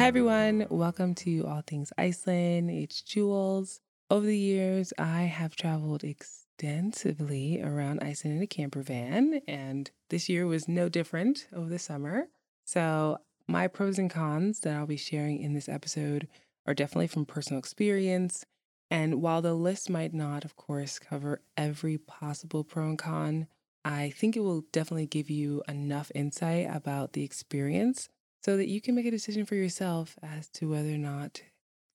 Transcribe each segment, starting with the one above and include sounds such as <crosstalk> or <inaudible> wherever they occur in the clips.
Hi, everyone. Welcome to All Things Iceland. It's Jules. Over the years, I have traveled extensively around Iceland in a camper van, and this year was no different over the summer. So, my pros and cons that I'll be sharing in this episode are definitely from personal experience. And while the list might not, of course, cover every possible pro and con, I think it will definitely give you enough insight about the experience so that you can make a decision for yourself as to whether or not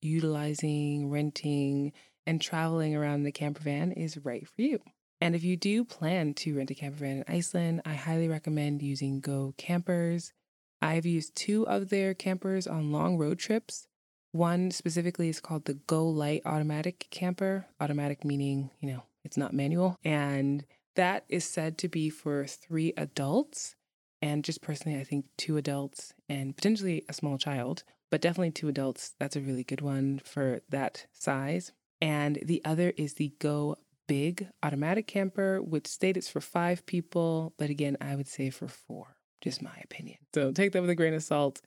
utilizing, renting, and traveling around the camper van is right for you. And if you do plan to rent a camper van in Iceland, I highly recommend using Go Campers. I've used two of their campers on long road trips. One specifically is called the Go Lite Automatic Camper, automatic meaning, you know, it's not manual. And that is said to be for three adults. And just personally, I think two adults and potentially a small child, but definitely two adults. That's a really good one for that size. And the other is the Go Big automatic camper, which states for five people, but again, I would say for four, just my opinion. So take that with a grain of salt,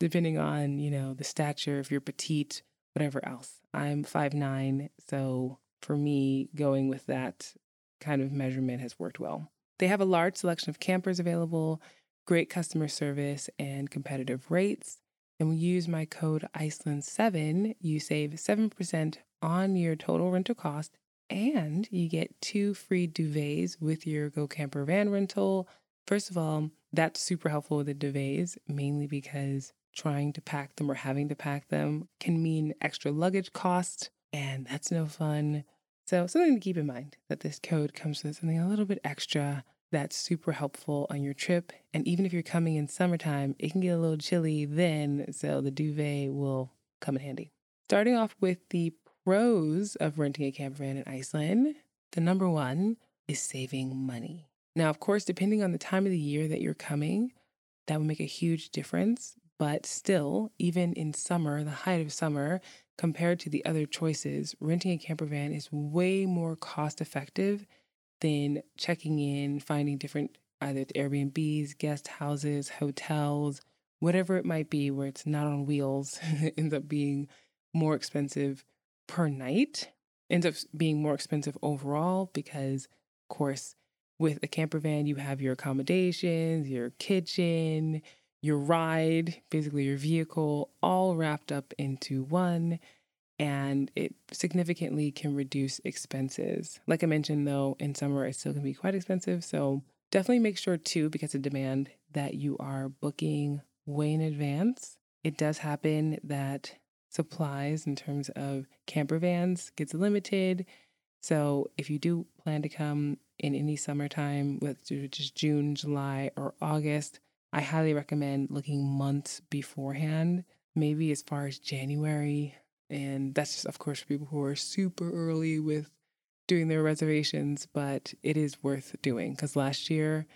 depending on, you know, the stature, if you're petite, whatever else. I'm five nine, so for me, going with that kind of measurement has worked well. They have a large selection of campers available, great customer service, and competitive rates. And when you use my code Iceland7, you save 7% on your total rental cost, and you get two free duvets with your Go Camper van rental. First of all, that's super helpful with the duvets, mainly because trying to pack them or having to pack them can mean extra luggage cost, and that's no fun. So, something to keep in mind that this code comes with something a little bit extra that's super helpful on your trip. And even if you're coming in summertime, it can get a little chilly then, so the duvet will come in handy. Starting off with the pros of renting a camper van in Iceland, the number one is saving money. Now, of course, depending on the time of the year that you're coming, that will make a huge difference. But still, even in summer, the height of summer, compared to the other choices, renting a camper van is way more cost effective than checking in, finding different either Airbnbs, guest houses, hotels, whatever it might be, where it's not on wheels, <laughs> ends up being more expensive per night, ends up being more expensive overall because, of course, with a camper van, you have your accommodations, your kitchen, your ride, basically your vehicle, all wrapped up into one. And it significantly can reduce expenses. Like I mentioned, though, in summer, it still can be quite expensive. So definitely make sure, too, because of demand, that you are booking way in advance. It does happen that supplies in terms of camper vans gets limited. So if you do plan to come in any summertime, which is June, July, or August, I highly recommend looking months beforehand, maybe as far as January. And that's just, of course, for people who are super early with doing their reservations, but it is worth doing because last year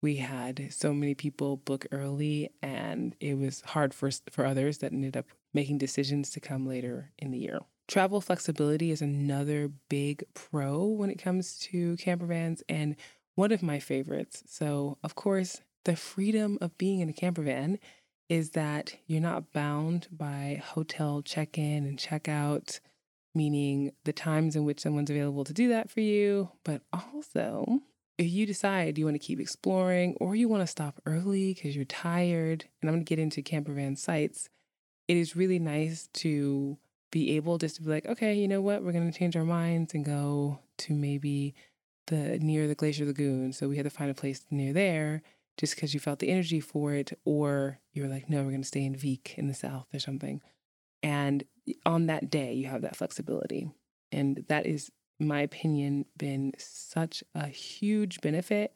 we had so many people book early and it was hard for, for others that ended up making decisions to come later in the year. Travel flexibility is another big pro when it comes to camper vans and one of my favorites. So, of course, the freedom of being in a camper van is that you're not bound by hotel check in and check out, meaning the times in which someone's available to do that for you. But also, if you decide you want to keep exploring or you want to stop early because you're tired, and I'm going to get into camper van sites, it is really nice to be able just to be like, okay, you know what, we're going to change our minds and go to maybe the near the Glacier Lagoon. So we had to find a place near there just because you felt the energy for it, or you were like, no, we're going to stay in Vik in the south or something. And on that day, you have that flexibility. And that is, my opinion, been such a huge benefit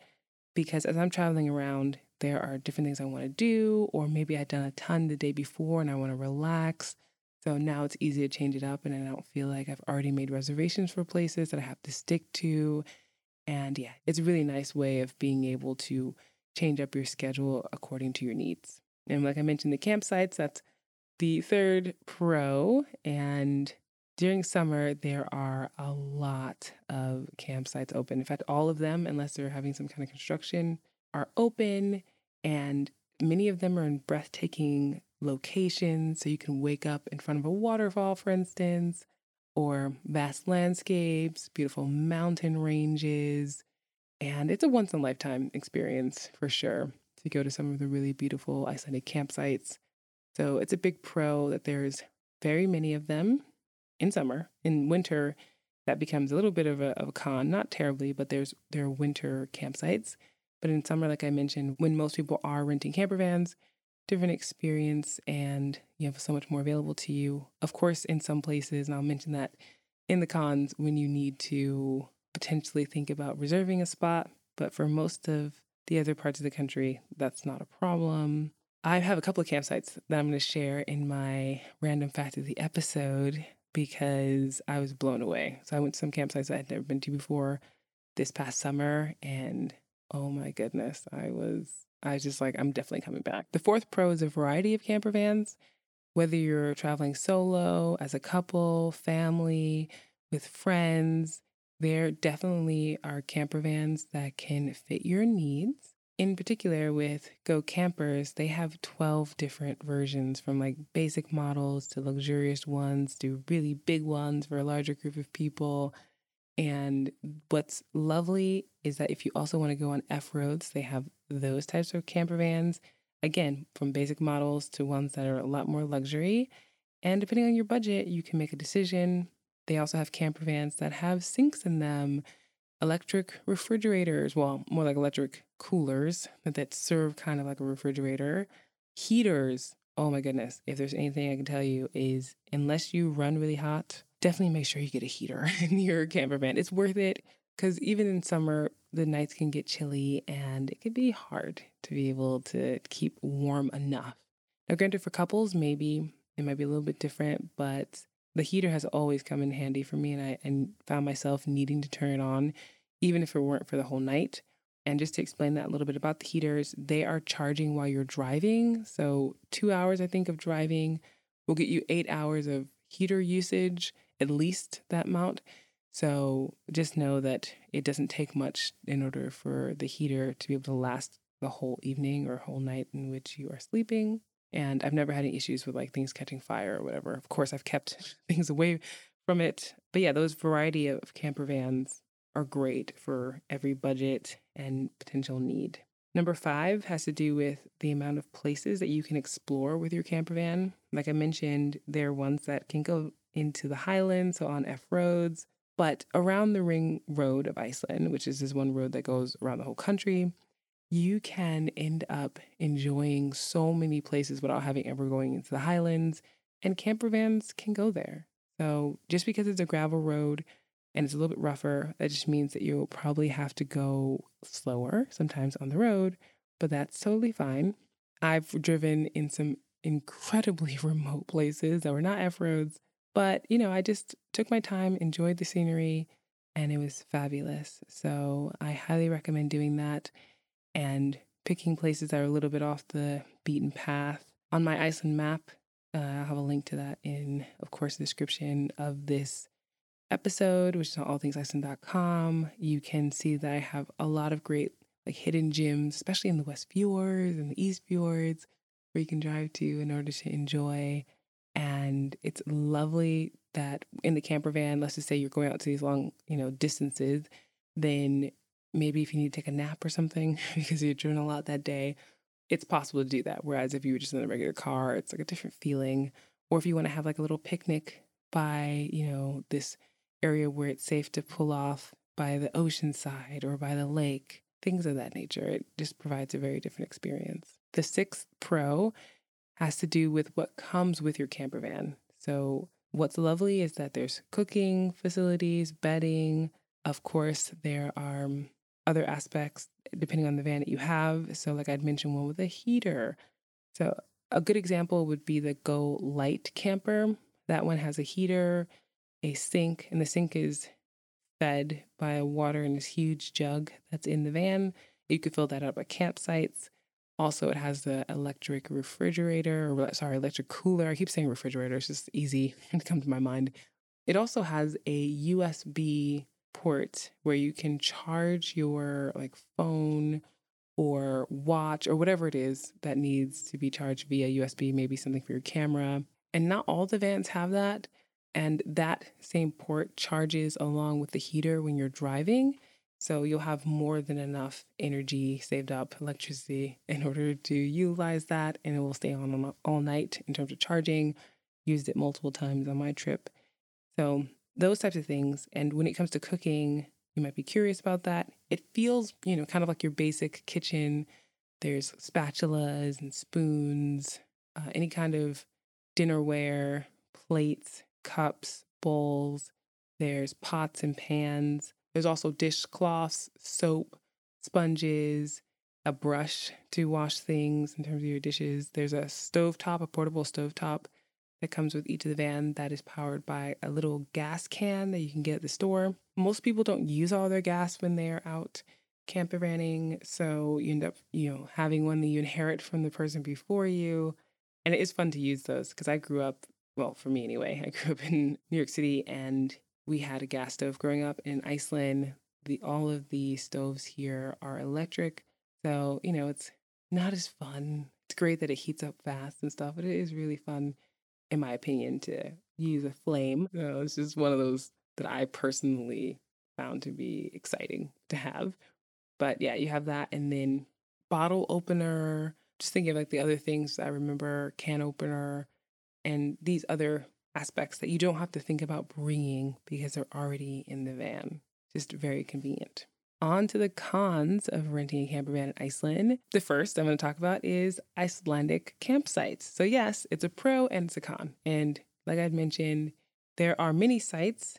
because as I'm traveling around, there are different things I want to do, or maybe I'd done a ton the day before and I want to relax. So now it's easy to change it up, and I don't feel like I've already made reservations for places that I have to stick to. And yeah, it's a really nice way of being able to change up your schedule according to your needs. And like I mentioned, the campsites, that's the third pro. And during summer, there are a lot of campsites open. In fact, all of them, unless they're having some kind of construction, are open. And many of them are in breathtaking locations. So you can wake up in front of a waterfall, for instance, or vast landscapes, beautiful mountain ranges. And it's a once in a lifetime experience for sure to go to some of the really beautiful Icelandic campsites. So it's a big pro that there's very many of them in summer. In winter, that becomes a little bit of a, of a con, not terribly, but there's there are winter campsites. But in summer, like I mentioned, when most people are renting camper vans, different experience and you have so much more available to you. Of course, in some places, and I'll mention that in the cons when you need to potentially think about reserving a spot. But for most of the other parts of the country, that's not a problem. I have a couple of campsites that I'm going to share in my random fact of the episode because I was blown away. So I went to some campsites I had never been to before this past summer and oh my goodness, I was I was just like I'm definitely coming back. The fourth pro is a variety of camper vans, whether you're traveling solo, as a couple, family, with friends, there definitely are camper vans that can fit your needs in particular with Go Campers, they have 12 different versions from like basic models to luxurious ones to really big ones for a larger group of people. And what's lovely is that if you also want to go on F roads, they have those types of camper vans. Again, from basic models to ones that are a lot more luxury. And depending on your budget, you can make a decision. They also have camper vans that have sinks in them electric refrigerators, well, more like electric coolers that that serve kind of like a refrigerator, heaters. Oh my goodness. If there's anything I can tell you is unless you run really hot, definitely make sure you get a heater <laughs> in your camper van. It's worth it because even in summer, the nights can get chilly and it can be hard to be able to keep warm enough. Now, granted, for couples, maybe it might be a little bit different, but the heater has always come in handy for me and I and found myself needing to turn it on even if it weren't for the whole night. And just to explain that a little bit about the heaters, they are charging while you're driving. So, two hours, I think, of driving will get you eight hours of heater usage, at least that amount. So, just know that it doesn't take much in order for the heater to be able to last the whole evening or whole night in which you are sleeping. And I've never had any issues with like things catching fire or whatever. Of course, I've kept <laughs> things away from it. But yeah, those variety of camper vans are great for every budget and potential need. Number five has to do with the amount of places that you can explore with your camper van. Like I mentioned, there are ones that can go into the highlands, so on F roads, but around the ring road of Iceland, which is this one road that goes around the whole country, you can end up enjoying so many places without having ever going into the highlands, and camper vans can go there. So just because it's a gravel road and it's a little bit rougher, that just means that you'll probably have to go slower sometimes on the road, but that's totally fine. I've driven in some incredibly <laughs> remote places that were not F roads, but you know, I just took my time, enjoyed the scenery, and it was fabulous. So I highly recommend doing that and picking places that are a little bit off the beaten path. On my Iceland map, uh, I'll have a link to that in, of course, the description of this episode, which is on allthingsiceland.com, you can see that I have a lot of great like hidden gems, especially in the West Fjords and the East Fjords, where you can drive to in order to enjoy. And it's lovely that in the camper van, let's just say you're going out to these long, you know, distances, then maybe if you need to take a nap or something <laughs> because you're driven a lot that day, it's possible to do that. Whereas if you were just in a regular car, it's like a different feeling. Or if you want to have like a little picnic by, you know, this area where it's safe to pull off by the ocean side or by the lake, things of that nature. It just provides a very different experience. The sixth pro has to do with what comes with your camper van. So, what's lovely is that there's cooking facilities, bedding. Of course, there are um, other aspects depending on the van that you have. So, like I'd mentioned, one with a heater. So, a good example would be the Go Lite camper. That one has a heater, a sink, and the sink is fed by water in this huge jug that's in the van. You could fill that up at campsites. Also, it has the electric refrigerator, or sorry, electric cooler. I keep saying refrigerator, it's just easy <laughs> to come to my mind. It also has a USB port where you can charge your like phone or watch or whatever it is that needs to be charged via USB, maybe something for your camera. And not all the vans have that. And that same port charges along with the heater when you're driving. So you'll have more than enough energy saved up, electricity, in <laughs> order to utilize that. And it will stay on all night in terms of charging. Used it multiple times on my trip. So those types of things. And when it comes to cooking, you might be curious about that. It feels, you know, kind of like your basic kitchen. There's spatulas and spoons, uh, any kind of dinnerware, plates, cups, bowls. There's pots and pans. There's also dishcloths, soap, sponges, a brush to wash things in terms of your dishes. There's a stove top, a portable stove top that comes with each of the van that is powered by a little gas can that you can get at the store. Most people don't use all their gas when they're out camper vanning, so you end up, you know, having one that you inherit from the person before you. And it is fun to use those because I grew up, well, for me anyway, <laughs> I grew up in New York City and we had a gas stove growing up in Iceland. The all of the stoves here are electric. So, you know, it's not as fun. It's great that it heats up fast and stuff, but it is really fun in my opinion, to use a flame. So it's just one of those that I personally found to be exciting to have. But yeah, you have that. And then bottle opener, just thinking of like the other things I remember, can opener, and these other aspects that you don't have to think about bringing because they're already in the van. Just very convenient. On to the cons of renting a camper van in Iceland. The first I'm going to talk about is Icelandic campsites. So, yes, it's a pro and it's a con. And like I'd mentioned, there are many sites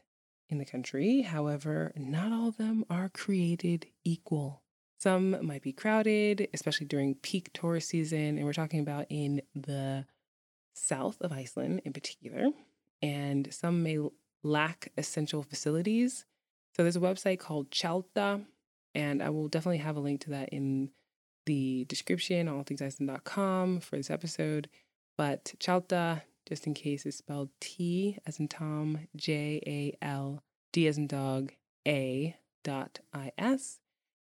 in the country. However, not all of them are created equal. Some might be crowded, especially during peak tourist season. And we're talking about in the south of Iceland in particular. And some may lack essential facilities. So there's a website called Tjalda and I will definitely have a link to that in the description, allthingsiceland.com for this episode. But Tjalda, just in case, is spelled T as in Tom, J A L D as in dog, A dot I S.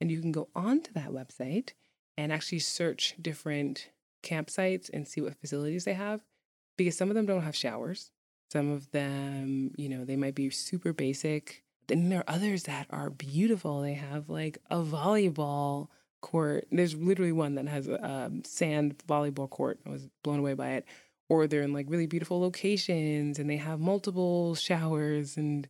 And you can go onto that website and actually search different campsites and see what facilities they have because some of them don't have showers. Some of them, you know, they might be super basic then there are others that are beautiful. They have like a volleyball court. There's literally one that has a um, sand volleyball court. I was blown away by it. Or they're in like really beautiful locations and they have multiple showers and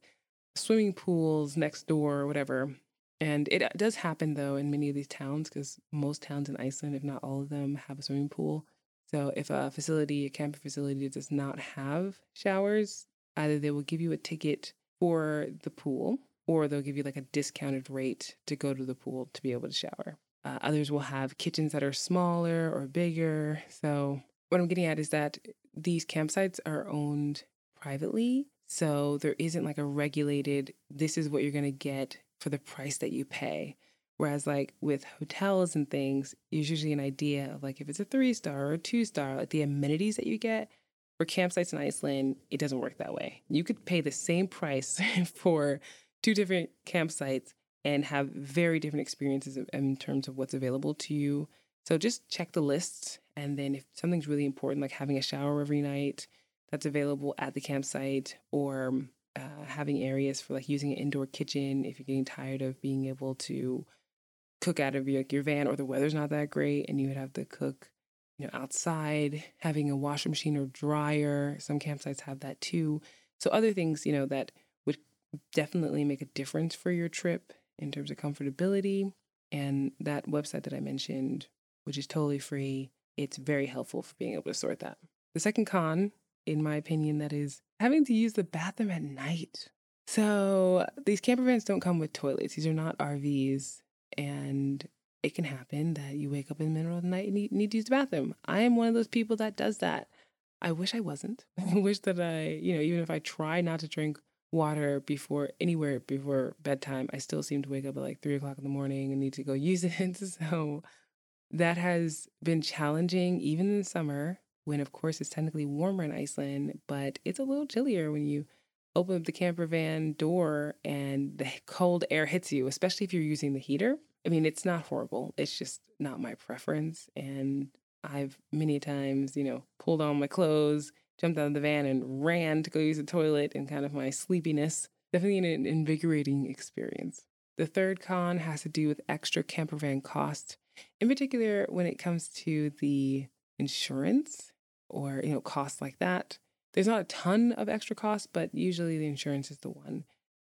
swimming pools next door or whatever. And it uh, does happen though in many of these towns because most towns in Iceland, if not all of them, have a swimming pool. So if a facility, a camping facility does not have showers, either they will give you a ticket for the pool, or they'll give you like a discounted rate to go to the pool to be able to shower. Uh, others will have kitchens that are smaller or bigger. So, what I'm getting at is that these campsites are owned privately. So, there isn't like a regulated, this is what you're going to get for the price that you pay. Whereas, like with hotels and things, there's usually an idea of like if it's a three star or a two star, like the amenities that you get for campsites in Iceland, it doesn't work that way. You could pay the same price <laughs> for two different campsites and have very different experiences in terms of what's available to you. So just check the lists. And then if something's really important, like having a shower every night that's available at the campsite or uh, having areas for like using an indoor kitchen if you're getting tired of being able to cook out of your, like your van or the weather's not that great and you would have to cook you know, outside, having a washing machine or dryer. Some campsites have that too. So other things, you know, that would definitely make a difference for your trip in terms of comfortability. And that website that I mentioned, which is totally free, it's very helpful for being able to sort that. The second con, in my opinion, that is having to use the bathroom at night. So these camper vans don't come with toilets. These are not RVs. And it can happen that you wake up in the middle of the night and need, need to use the bathroom. I am one of those people that does that. I wish I wasn't. <laughs> I wish that I, you know, even if I try not to drink water before anywhere before bedtime, I still seem to wake up at like three o'clock in the morning and need to go <laughs> use it. So that has been challenging even in the summer when, of course, it's technically warmer in Iceland, but it's a little chillier when you open up the camper van door and the <laughs> cold air hits you, especially if you're using the heater. I mean, it's not horrible. It's just not my preference. And I've many times, you know, pulled on my clothes, jumped out of the van, and ran to go use the toilet in kind of my sleepiness. Definitely an invigorating experience. The third con has to do with extra camper van cost, in particular when it comes to the insurance or you know costs like that. There's not a ton of extra costs, but usually the insurance is the one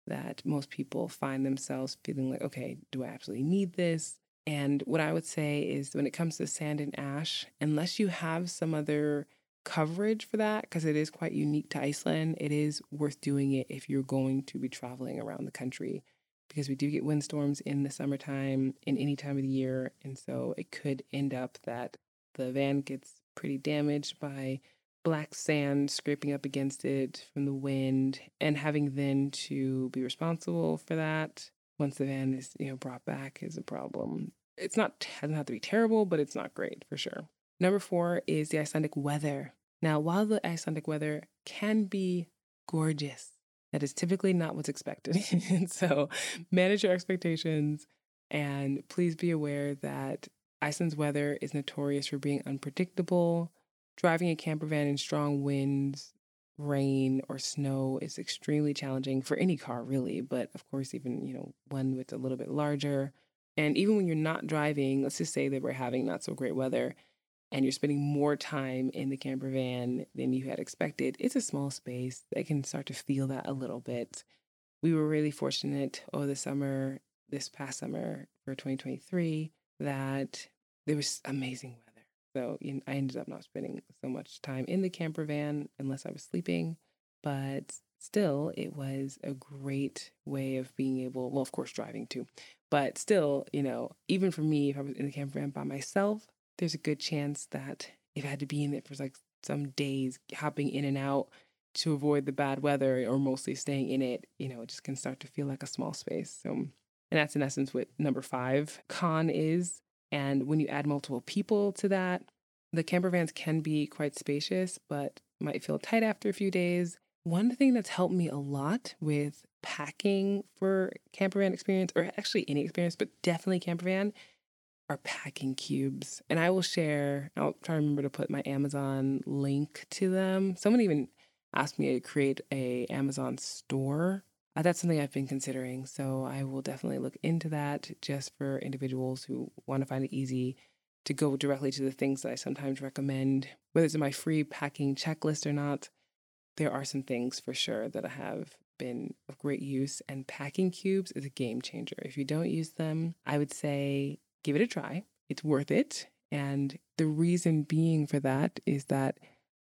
that most people find themselves feeling like, okay, do I absolutely need this? And what I would say is when it comes to sand and ash, unless you have some other coverage for that, because it is quite unique to Iceland, it is worth doing it if you're going to be traveling around the country because we do get windstorms in the summertime in any time of the year. And so it could end up that the van gets pretty damaged by black sand scraping up against it from the wind and having then to be responsible for that once the van is you know brought back is a problem it's not doesn't have to be terrible, but it's not great for sure. Number four is the Icelandic weather. Now, while the Icelandic weather can be gorgeous, that is typically not what's expected. <laughs> so manage your expectations and please be aware that Iceland's weather is notorious for being unpredictable. Driving a camper van in strong winds, rain, or snow is extremely challenging for any car, really, but of course, even, you know, one with a little bit larger and even when you're not driving, let's just say that we're having not so great weather and you're spending more time in the camper van than you had expected, it's a small space that can start to feel that a little bit. We were really fortunate over the summer, this past summer for 2023, that there was amazing weather. So you know, I ended up not spending so much time in the camper van unless I was sleeping. But still, it was a great way of being able, well, of course, driving too, but still, you know, even for me, if I was in the camper van by myself, there's a good chance that if I had to be in it for like some days, hopping in and out to avoid the bad weather or mostly staying in it, you know, it just can start to feel like a small space. So, and that's in essence what number five con is. And when you add multiple people to that, the camper vans can be quite spacious, but might feel tight after a few days. One thing that's helped me a lot with packing for camper van experience, or actually any experience, but definitely camper van, are packing cubes. And I will share, I'll try to remember to put my Amazon link to them. Someone even asked me to create a Amazon store. Uh, that's something I've been considering. So I will definitely look into that just for individuals who want to find it easy to go directly to the things that I sometimes recommend, whether it's in my free packing checklist or not there are some things for sure that I have been of great use, and packing cubes is a game changer. If you don't use them, I would say give it a try. It's worth it. And the reason being for that is that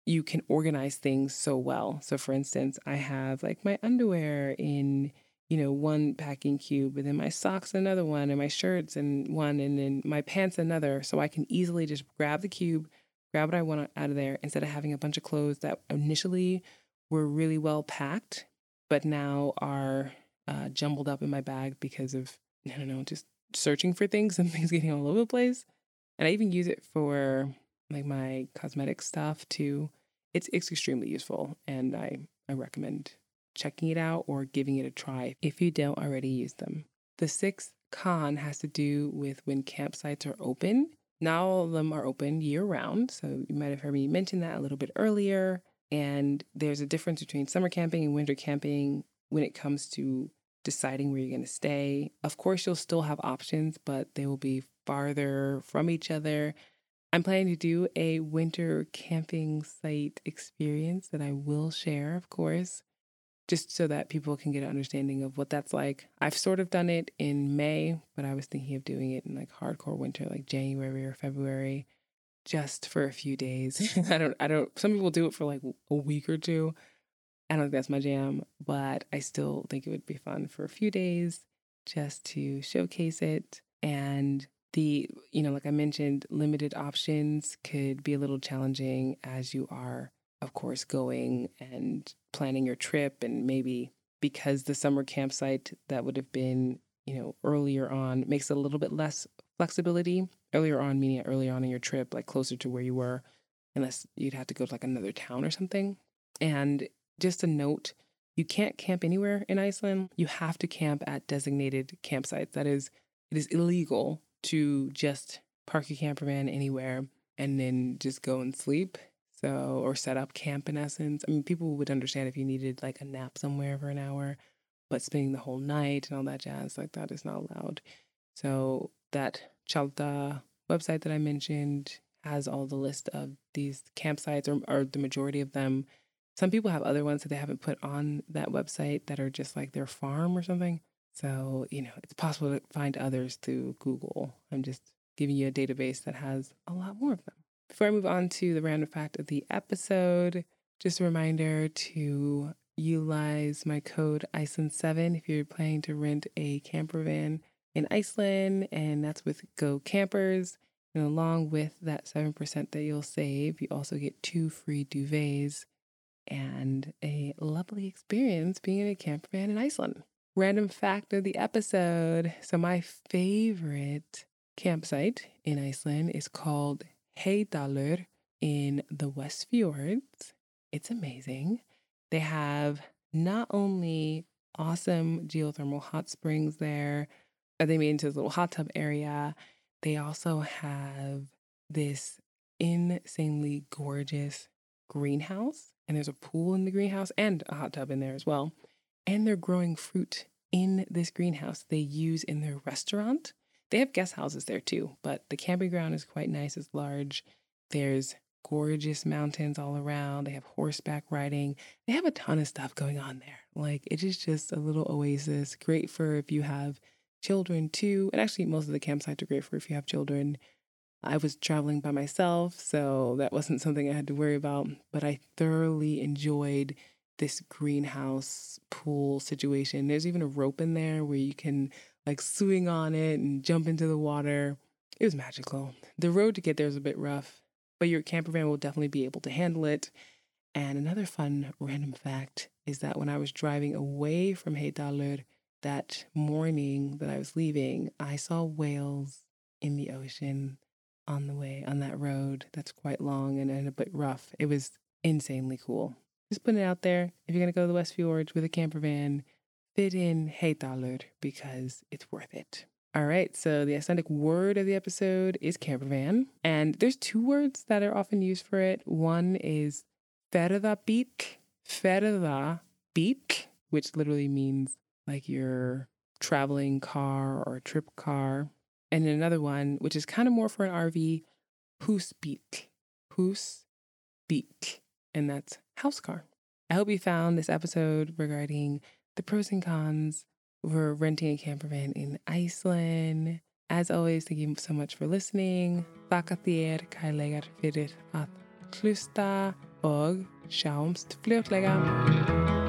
you can organize things so well. So, for instance, I have like my underwear in, you know, one packing cube, and then my socks another one, and my shirts in one, and then my pants another. So I can easily just grab the cube, grab what I want out of there instead of having a bunch of clothes that initially were really well packed, but now are uh, jumbled up in my bag because of, I don't know, just searching for things <laughs> and things getting all over the place. And I even use it for like my cosmetic stuff too. It's it's extremely useful and I, I recommend checking it out or giving it a try if you don't already use them. The sixth con has to do with when campsites are open. Not all of them are open year round. So you might have heard me mention that a little bit earlier. And there's a difference between summer camping and winter camping when it comes to deciding where you're going to stay. Of course, you'll still have options, but they will be farther from each other. I'm planning to do a winter camping site experience that I will share, of course, just so that people can get an understanding of what that's like. I've sort of done it in May, but I was thinking of doing it in like hardcore winter, like January or February just for a few days. <laughs> I don't I don't some people do it for like a week or two. I don't think that's my jam, but I still think it would be fun for a few days just to showcase it and the you know like I mentioned limited options could be a little challenging as you are of course going and planning your trip and maybe because the summer campsite that would have been you know earlier on makes a little bit less flexibility earlier on, meaning earlier on in your trip, like closer to where you were, unless you'd have to go to like another town or something. And just a note you can't camp anywhere in Iceland. You have to camp at designated campsites. That is, it is illegal to just park your camper van anywhere and then just go and sleep. So, or set up camp in essence. I mean, people would understand if you needed like a nap somewhere for an hour, but spending the whole night and all that jazz, like that is not allowed. So, that Tjalda website that I mentioned has all the list of these campsites, or, or the majority of them. Some people have other ones that they haven't put on that website that are just like their farm or something. So, you know, it's possible to find others through Google. I'm just giving you a database that has a lot more of them. Before I move on to the random fact of the episode, just a reminder to utilize my code Iceland7 if you're planning to rent a camper van in Iceland, and that's with Go Campers. And along with that 7% that you'll save, you also get two free duvets and a lovely experience being in a camper van in Iceland. Random fact of the episode. So, my favorite campsite in Iceland is called Heydalur in the West Fjords. It's amazing. They have not only awesome geothermal hot springs there that they made into a little hot tub area, they also have this insanely gorgeous greenhouse. And there's a pool in the greenhouse and a hot tub in there as well. And they're growing fruit in this greenhouse they use in their restaurant. They have guest houses there too, but the camping ground is quite nice. It's large. There's gorgeous mountains all around. They have horseback riding. They have a ton of stuff going on there. Like it is just a little oasis. Great for if you have children too. And actually, most of the campsites are great for if you have children. I was traveling by myself, so that wasn't something I had to worry about. But I thoroughly enjoyed this greenhouse pool situation. There's even a rope in there where you can like swing on it and jump into the water. It was magical. The road to get there is a bit rough, but your camper van will definitely be able to handle it. And another fun random fact is that when I was driving away from Heydalur that morning that I was leaving, I saw whales in the ocean on the way on that road that's quite long and, and a bit rough. It was insanely cool. Just putting it out there. If you're going to go to the West Fjords with a camper van, fit in Heydalur because it's worth it. All right, so the Icelandic word of the episode is camper van. And there's two words that are often used for it. One is ferðabíll, ferðabíll, which literally means like your traveling car or trip car. And another one, which is kind of more for an RV, húsbíll, húsbíll, and that's house car. I hope you found this episode regarding the pros and cons for renting a camper van in Iceland. As always, thank you so much for listening. Þakka þér fyrir að hlusta og sjáumst fljótlega.